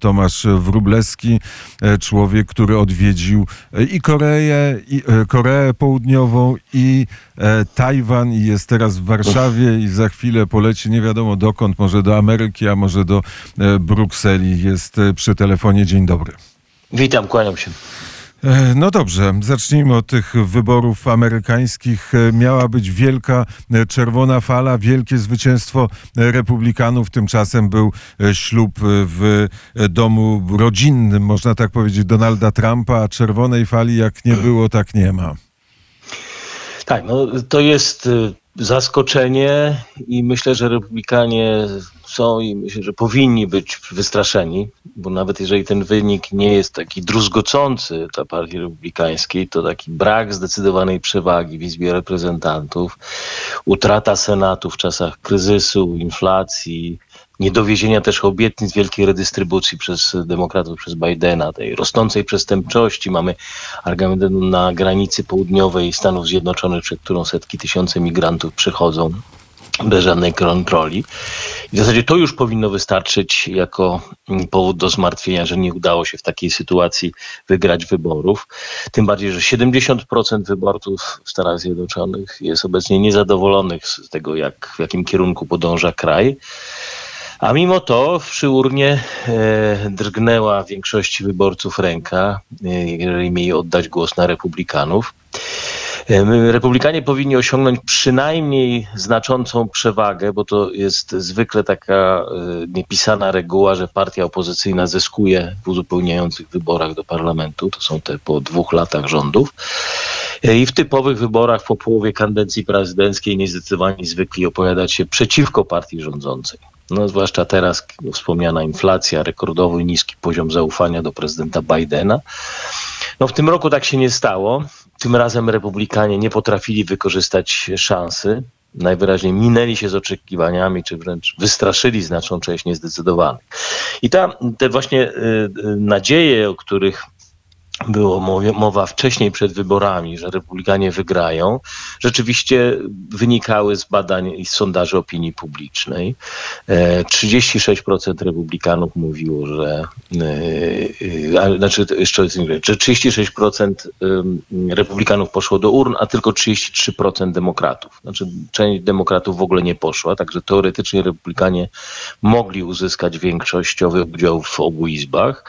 Tomasz Wróblewski, e, człowiek, który odwiedził e, i Koreę, i e, Koreę Południową, i Tajwan, i jest teraz w Warszawie, i za chwilę poleci nie wiadomo dokąd, może do Ameryki, a może do Brukseli. Jest przy telefonie. Dzień dobry. Witam, kłaniam się. E, no dobrze, zacznijmy od tych wyborów amerykańskich. E, miała być wielka e, czerwona fala, wielkie zwycięstwo republikanów. Tymczasem był ślub w domu rodzinnym, można tak powiedzieć, Donalda Trumpa, czerwonej fali jak nie było, tak nie ma. Tak, no to jest zaskoczenie i myślę, że republikanie są i myślę, że powinni być wystraszeni, bo nawet jeżeli ten wynik nie jest taki druzgocący dla partii republikańskiej, to taki brak zdecydowanej przewagi w Izbie Reprezentantów, utrata Senatu w czasach kryzysu, inflacji, niedowiezienia też obietnic wielkiej redystrybucji przez demokratów, przez Bidena, tej rosnącej przestępczości. Mamy Armagedon na granicy południowej Stanów Zjednoczonych, przed którą setki tysięcy migrantów przychodzą bez żadnej kontroli. W zasadzie to już powinno wystarczyć jako powód do zmartwienia, że nie udało się w takiej sytuacji wygrać wyborów. Tym bardziej, że 70% wyborców w Stanach Zjednoczonych jest obecnie niezadowolonych z tego, jak, w jakim kierunku podąża kraj. A mimo to przy urnie e, drgnęła większości wyborców ręka, e, jeżeli mieli oddać głos na republikanów. E, republikanie powinni osiągnąć przynajmniej znaczącą przewagę, bo to jest zwykle taka e, niepisana reguła, że partia opozycyjna zyskuje w uzupełniających wyborach do parlamentu. To są te po dwóch latach rządów. I w typowych wyborach po połowie kadencji prezydenckiej niezdecydowani zwykli opowiadać się przeciwko partii rządzącej. No, zwłaszcza teraz wspomniana inflacja, rekordowy niski poziom zaufania do prezydenta Bidena. No, w tym roku tak się nie stało. Tym razem republikanie nie potrafili wykorzystać szansy. Najwyraźniej minęli się z oczekiwaniami, czy wręcz wystraszyli znaczną część niezdecydowanych. I ta, te właśnie y, y, nadzieje, o których było mowa wcześniej przed wyborami, że republikanie wygrają, rzeczywiście wynikały z badań i z sondaży opinii publicznej. 36% e, republikanów mówiło, że e, e, znaczy jeszcze że 36% republikanów poszło do urn, a tylko 33% demokratów. Znaczy część demokratów w ogóle nie poszła, także teoretycznie republikanie mogli uzyskać większościowy udział w obu izbach.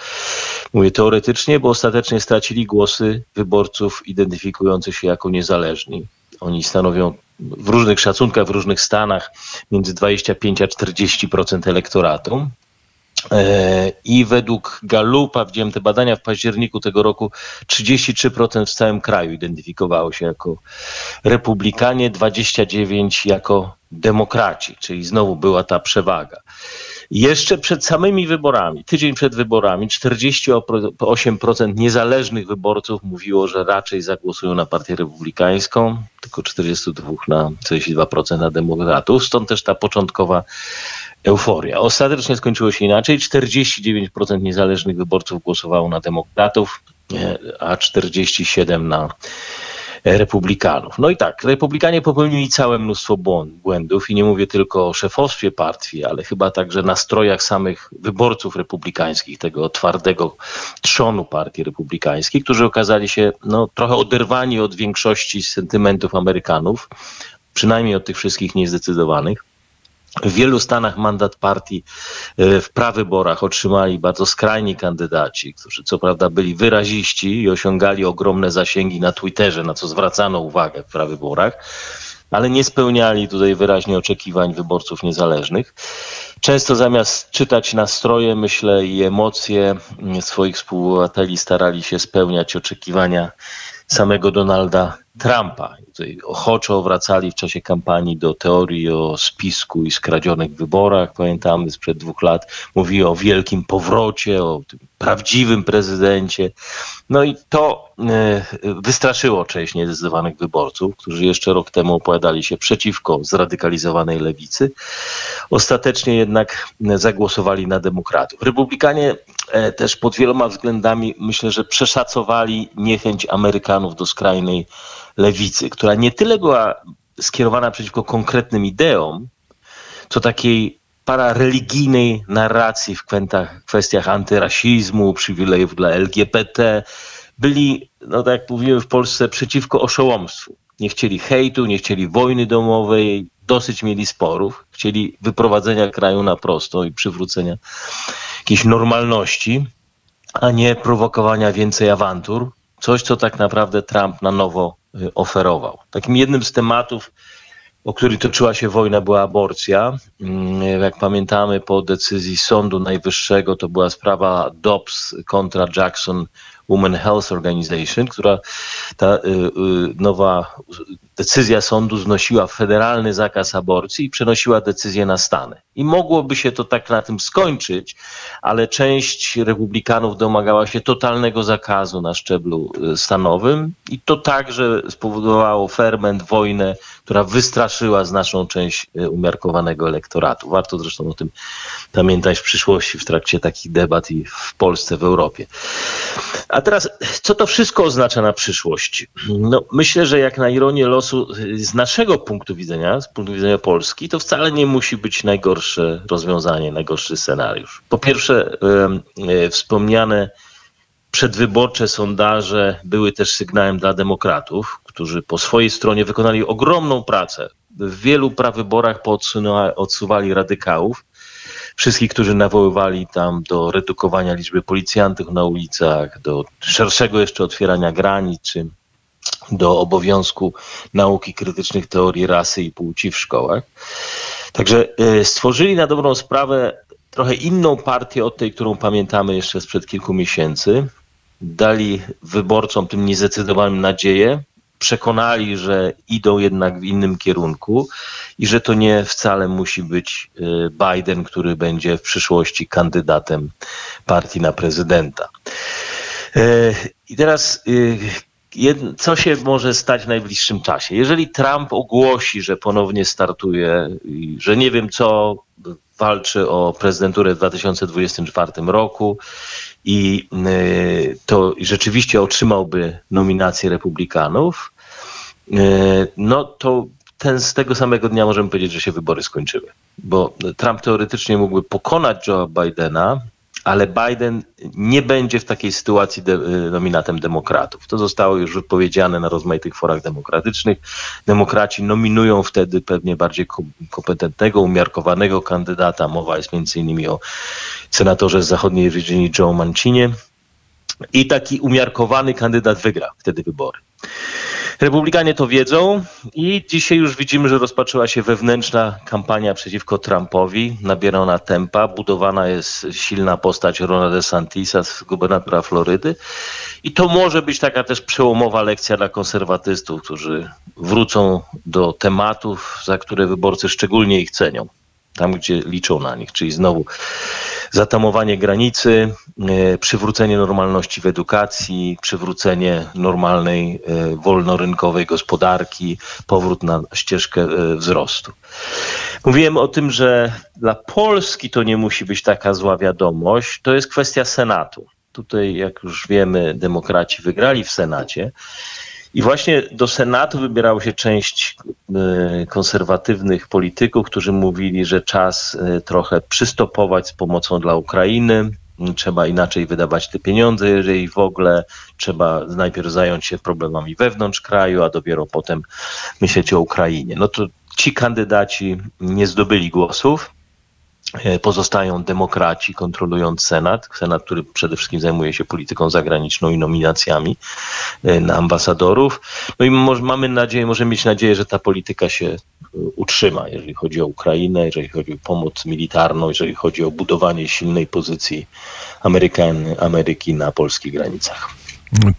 Mówię teoretycznie, bo ostatecznie stracili głosy wyborców identyfikujących się jako niezależni. Oni stanowią w różnych szacunkach, w różnych stanach między 25 a 40% elektoratu. E, I według Galupa, widziałem te badania w październiku tego roku, 33% w całym kraju identyfikowało się jako republikanie, 29% jako demokraci, czyli znowu była ta przewaga. Jeszcze przed samymi wyborami, tydzień przed wyborami, 48% niezależnych wyborców mówiło, że raczej zagłosują na Partię Republikańską, tylko 42 na 42% na demokratów. Stąd też ta początkowa euforia. Ostatecznie skończyło się inaczej. 49% niezależnych wyborców głosowało na demokratów, a 47% na republikanów. No i tak, republikanie popełnili całe mnóstwo błędów i nie mówię tylko o szefostwie partii, ale chyba także nastrojach samych wyborców republikańskich, tego twardego trzonu partii republikańskiej, którzy okazali się no, trochę oderwani od większości sentymentów Amerykanów, przynajmniej od tych wszystkich niezdecydowanych. W wielu stanach mandat partii e, w prawyborach otrzymali bardzo skrajni kandydaci, którzy co prawda byli wyraziści i osiągali ogromne zasięgi na Twitterze, na co zwracano uwagę w prawyborach, ale nie spełniali tutaj wyraźnie oczekiwań wyborców niezależnych. Często zamiast czytać nastroje, myślę i emocje swoich współobywateli starali się spełniać oczekiwania samego Donalda Trumpa. Tutaj ochoczo wracali w czasie kampanii do teorii o spisku i skradzionych wyborach. Pamiętamy sprzed dwóch lat mówi o wielkim powrocie, o tym prawdziwym prezydencie. No i to e, wystraszyło część niezdecydowanych wyborców, którzy jeszcze rok temu opowiadali się przeciwko zradykalizowanej lewicy. Ostatecznie jednak zagłosowali na demokratów. Republikanie e, też pod wieloma względami myślę, że przeszacowali niechęć Amerykanów do skrajnej lewicy, która nie tyle była skierowana przeciwko konkretnym ideom, co takiej parareligijnej narracji w kwestiach antyrasizmu, przywilejów dla LGBT. Byli, no tak jak mówimy w Polsce, przeciwko oszołomstwu. Nie chcieli hejtu, nie chcieli wojny domowej, dosyć mieli sporów. Chcieli wyprowadzenia kraju na prosto i przywrócenia jakiejś normalności, a nie prowokowania więcej awantur. Coś, co tak naprawdę Trump na nowo oferował. Takim jednym z tematów, o który toczyła się wojna, była aborcja. Mm, Jak pamiętamy, po decyzji Sądu Najwyższego to była sprawa Dobbs kontra Jackson Women Health Organization, która ta y, y, nowa decyzja sądu znosiła federalny zakaz aborcji i przenosiła decyzję na Stany. I mogłoby się to tak na tym skończyć, ale część republikanów domagała się totalnego zakazu na szczeblu y, stanowym i to także spowodowało ferment, wojnę, która wystraszyła znaczną część umiarkowanego elektoratu. Warto zresztą o tym pamiętać w przyszłości w trakcie takich debat i w Polsce, w Europie. A teraz, co to wszystko oznacza na przyszłość? No, myślę, że jak na ironię losu, z naszego punktu widzenia, z punktu widzenia Polski, to wcale nie musi być najgorsze rozwiązanie, najgorszy scenariusz. Po pierwsze, e, wspomniane przedwyborcze sondaże były też sygnałem dla demokratów, którzy po swojej stronie wykonali ogromną pracę. W wielu prawyborach odsuwali radykałów wszystkich, którzy nawoływali tam do redukowania liczby policjantów na ulicach, do szerszego jeszcze otwierania granic, czy do obowiązku nauki krytycznych teorii rasy i płci w szkołach. Także stworzyli na dobrą sprawę trochę inną partię od tej, którą pamiętamy jeszcze sprzed kilku miesięcy. Dali wyborcom, tym niezdecydowanym nadzieję, przekonali, że idą jednak w innym kierunku i że to nie wcale musi być Biden, który będzie w przyszłości kandydatem partii na prezydenta. I teraz co się może stać w najbliższym czasie? Jeżeli Trump ogłosi, że ponownie startuje, że nie wiem co, walczy o prezydenturę w 2024 roku i to rzeczywiście otrzymałby nominację republikanów, no to ten, z tego samego dnia możemy powiedzieć, że się wybory skończyły. Bo Trump teoretycznie mógłby pokonać Joe Bidena, ale Biden nie będzie w takiej sytuacji de, nominatem demokratów. To zostało już wypowiedziane na rozmaitych forach demokratycznych. Demokraci nominują wtedy pewnie bardziej kompetentnego, umiarkowanego kandydata. Mowa jest innymi o senatorze z zachodniej Virginii Joe Mancinie. I taki umiarkowany kandydat wygra wtedy wybory. Republikanie to wiedzą i dzisiaj już widzimy, że rozpoczęła się wewnętrzna kampania przeciwko Trumpowi. Nabiera ona tempa. Budowana jest silna postać Rona DeSantisa, gubernatora Florydy. I to może być taka też przełomowa lekcja dla konserwatystów, którzy wrócą do tematów, za które wyborcy szczególnie ich cenią. Tam, gdzie liczą na nich, czyli znowu zatamowanie granicy, przywrócenie normalności w edukacji, przywrócenie normalnej, wolnorynkowej gospodarki, powrót na ścieżkę wzrostu. Mówiłem o tym, że dla Polski to nie musi być taka zła wiadomość, to jest kwestia Senatu. Tutaj, jak już wiemy, demokraci wygrali w Senacie. I właśnie do Senatu wybierało się część konserwatywnych polityków, którzy mówili, że czas trochę przystopować z pomocą dla Ukrainy. Trzeba inaczej wydawać te pieniądze, jeżeli w ogóle trzeba najpierw zająć się problemami wewnątrz kraju, a dopiero potem myśleć o Ukrainie. No to ci kandydaci nie zdobyli głosów. Pozostają demokraci kontrolując Senat. Senat, który przede wszystkim zajmuje się polityką zagraniczną i nominacjami na ambasadorów. No i może, mamy nadzieję, możemy mieć nadzieję, że ta polityka się utrzyma, jeżeli chodzi o Ukrainę, jeżeli chodzi o pomoc militarną, jeżeli chodzi o budowanie silnej pozycji Amerykan, Ameryki na polskich granicach.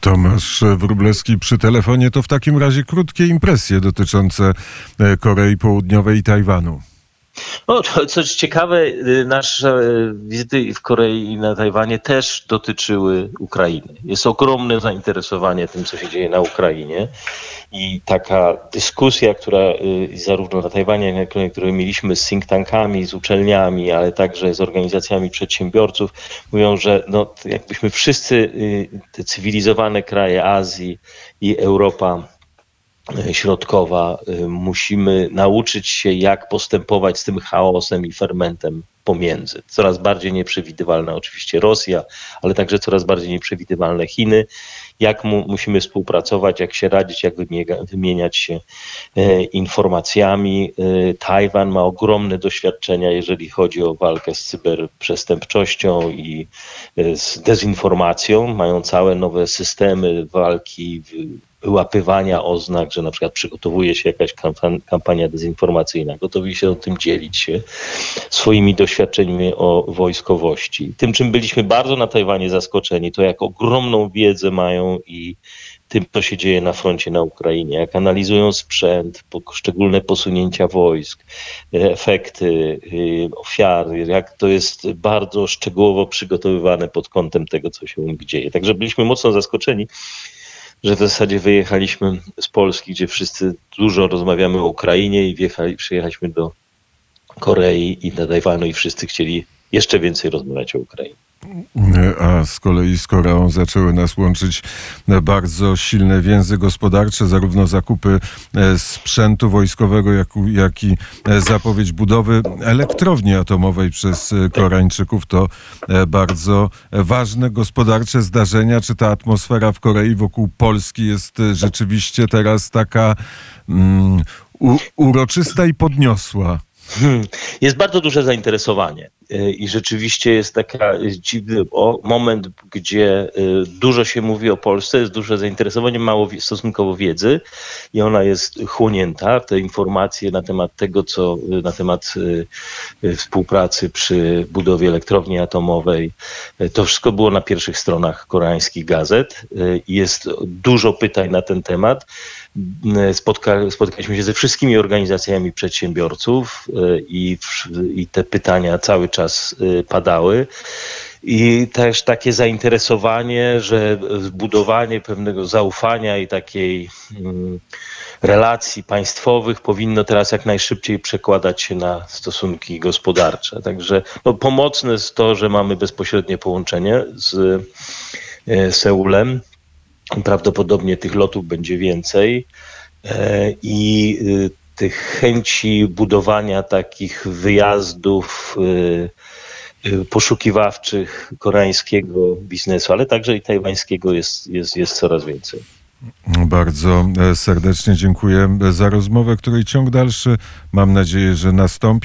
Tomasz Wróblewski przy telefonie. To w takim razie krótkie impresje dotyczące Korei Południowej i Tajwanu. No, coś ciekawe, nasze wizyty w Korei i na Tajwanie też dotyczyły Ukrainy. Jest ogromne zainteresowanie tym, co się dzieje na Ukrainie i taka dyskusja, która zarówno na Tajwanie, jak i którą mieliśmy z think tankami, z uczelniami, ale także z organizacjami przedsiębiorców, mówią, że no, jakbyśmy wszyscy te cywilizowane kraje Azji i Europa środkowa. E, Musimy nauczyć się, jak postępować z tym chaosem i fermentem pomiędzy. Coraz bardziej nieprzewidywalna oczywiście Rosja, ale także coraz bardziej nieprzewidywalne Chiny. Jak mu, musimy współpracować, jak się radzić, jak wymieniać się e, informacjami. E, Tajwan ma ogromne doświadczenia, jeżeli chodzi o walkę z cyberprzestępczością i e, z dezinformacją. Mają całe nowe systemy walki, w- wyłapywania oznak, że na przykład przygotowuje się jakaś kampan- kampania dezinformacyjna. Gotowi się o tym dzielić się swoimi doświadczeniami o wojskowości. Tym, czym byliśmy bardzo na Tajwanie zaskoczeni, to jak ogromną wiedzę mają i tym, co się dzieje na froncie na Ukrainie, jak analizują sprzęt, poszczególne posunięcia wojsk, e, efekty, y, ofiary, jak to jest bardzo szczegółowo przygotowywane pod kątem tego, co się u nich dzieje. Także byliśmy mocno zaskoczeni, że w zasadzie wyjechaliśmy z Polski, gdzie wszyscy dużo rozmawiamy o Ukrainie i wjechali, przyjechaliśmy do Korei i do Tajwanu i wszyscy chcieli jeszcze więcej rozmawiać o Ukrainie. A z kolei z Koreą zaczęły nas łączyć bardzo silne więzy gospodarcze, zarówno zakupy e, sprzętu wojskowego, jak, jak i e, zapowiedź budowy elektrowni atomowej przez e, Koreańczyków. To e, bardzo ważne gospodarcze zdarzenia. Czy ta atmosfera w Korei wokół Polski jest e, rzeczywiście teraz taka mm, u, uroczysta i podniosła? Hmm. Jest bardzo duże zainteresowanie i rzeczywiście jest taka y, dziwny moment, gdzie y, dużo się mówi o Polsce, jest duże zainteresowanie, mało stosunkowo wiedzy i ona jest chłonięta. Te informacje na temat tego, co na temat współpracy przy budowie elektrowni atomowej, to wszystko było na pierwszych stronach koreańskich gazet. Jest dużo pytań na ten temat. Spotka, spotkaliśmy się ze wszystkimi organizacjami przedsiębiorców e, i, i te pytania cały czas e, padały. I też takie zainteresowanie, że zbudowanie pewnego zaufania i takiej mm, relacji państwowych powinno teraz jak najszybciej przekładać się na stosunki gospodarcze. Także no, pomocne jest to, że mamy bezpośrednie połączenie z e, Seulem. Prawdopodobnie tych lotów będzie więcej e, i y, tych chęci budowania takich wyjazdów y, y, poszukiwawczych koreańskiego biznesu, ale także i tajwańskiego jest, jest, jest coraz więcej. Bardzo e, serdecznie dziękuję za rozmowę, której ciąg dalszy mam nadzieję, że nastąpi.